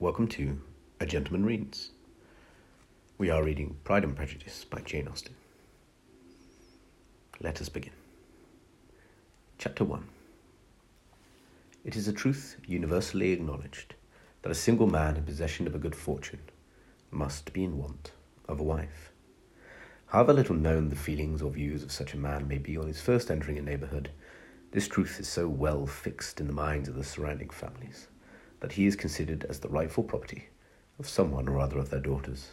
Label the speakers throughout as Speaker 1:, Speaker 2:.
Speaker 1: Welcome to A Gentleman Reads. We are reading Pride and Prejudice by Jane Austen. Let us begin. Chapter 1 It is a truth universally acknowledged that a single man in possession of a good fortune must be in want of a wife. However little known the feelings or views of such a man may be on his first entering a neighbourhood, this truth is so well fixed in the minds of the surrounding families that he is considered as the rightful property of some one or other of their daughters.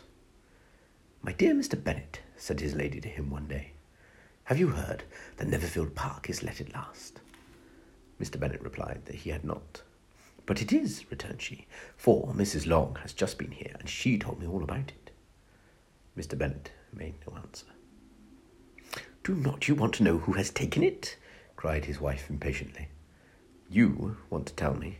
Speaker 1: My dear Mr. Bennet, said his lady to him one day, have you heard that Netherfield Park is let at last? Mr. Bennet replied that he had not. But it is, returned she, for Mrs. Long has just been here, and she told me all about it. Mr. Bennet made no answer. Do not you want to know who has taken it? cried his wife impatiently. You want to tell me,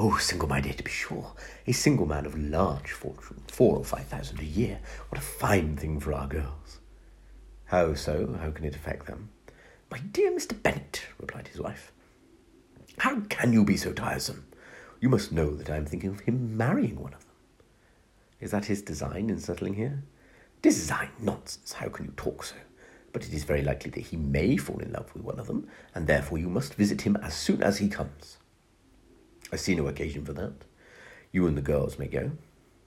Speaker 1: Oh, single, my dear, to be sure. A single man of large fortune, four or five thousand a year. What a fine thing for our girls. How so? How can it affect them? My dear Mr. Bennet, replied his wife, how can you be so tiresome? You must know that I am thinking of him marrying one of them. Is that his design in settling here? Design? Nonsense. How can you talk so? But it is very likely that he may fall in love with one of them, and therefore you must visit him as soon as he comes. I see no occasion for that. You and the girls may go,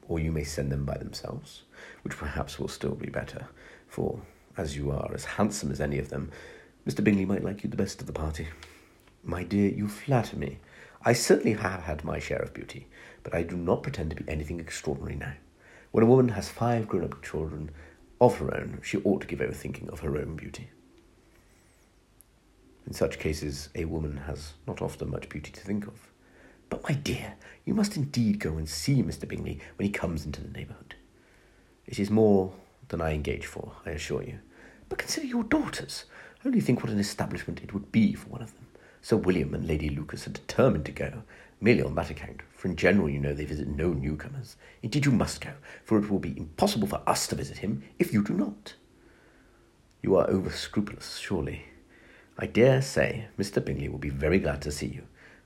Speaker 1: or you may send them by themselves, which perhaps will still be better, for as you are as handsome as any of them, Mr. Bingley might like you the best of the party. My dear, you flatter me. I certainly have had my share of beauty, but I do not pretend to be anything extraordinary now. When a woman has five grown up children of her own, she ought to give over thinking of her own beauty. In such cases, a woman has not often much beauty to think of. But, my dear, you must indeed go and see Mr. Bingley when he comes into the neighbourhood. It is more than I engage for, I assure you. But consider your daughters. Only think what an establishment it would be for one of them. Sir William and Lady Lucas are determined to go, merely on that account, for in general, you know, they visit no newcomers. Indeed, you must go, for it will be impossible for us to visit him if you do not. You are over scrupulous, surely. I dare say Mr. Bingley will be very glad to see you,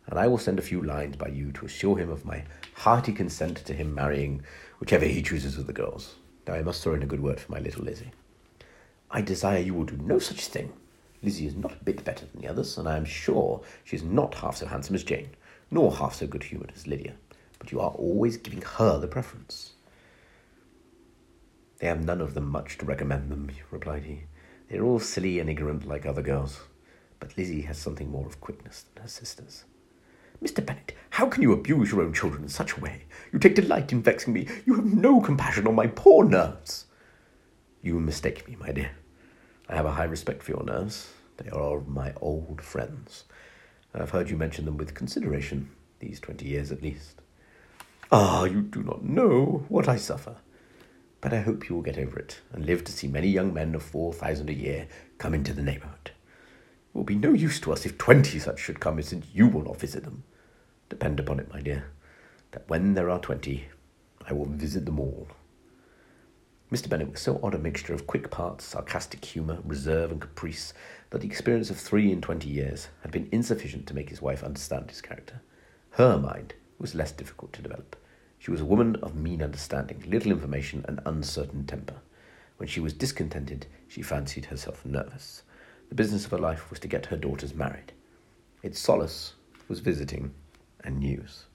Speaker 1: and I will send a few lines by you to assure him of my hearty consent to him marrying whichever he chooses of the girls. Now I must throw in a good word for my little Lizzie. I desire you will do no such thing. Lizzie is not a bit better than the others, and I am sure she is not half so handsome as Jane, nor half so good humoured as Lydia. But you are always giving her the preference. They have none of them much to recommend them, replied he. They are all silly and ignorant like other girls, but Lizzie has something more of quickness than her sisters. Mr. Bennet, how can you abuse your own children in such a way? You take delight in vexing me. You have no compassion on my poor nerves. You mistake me, my dear. I have a high respect for your nerves. They are my old friends. I have heard you mention them with consideration, these twenty years at least. Ah, you do not know what I suffer. But I hope you will get over it, and live to see many young men of four thousand a year come into the neighbourhood. It will be no use to us if twenty such should come, since you will not visit them. Depend upon it, my dear, that when there are twenty, I will visit them all. Mr. Bennet was so odd a mixture of quick parts, sarcastic humour, reserve, and caprice that the experience of three and twenty years had been insufficient to make his wife understand his character. Her mind was less difficult to develop. She was a woman of mean understanding, little information, and uncertain temper. When she was discontented, she fancied herself nervous. The business of her life was to get her daughters married. Its solace was visiting and news.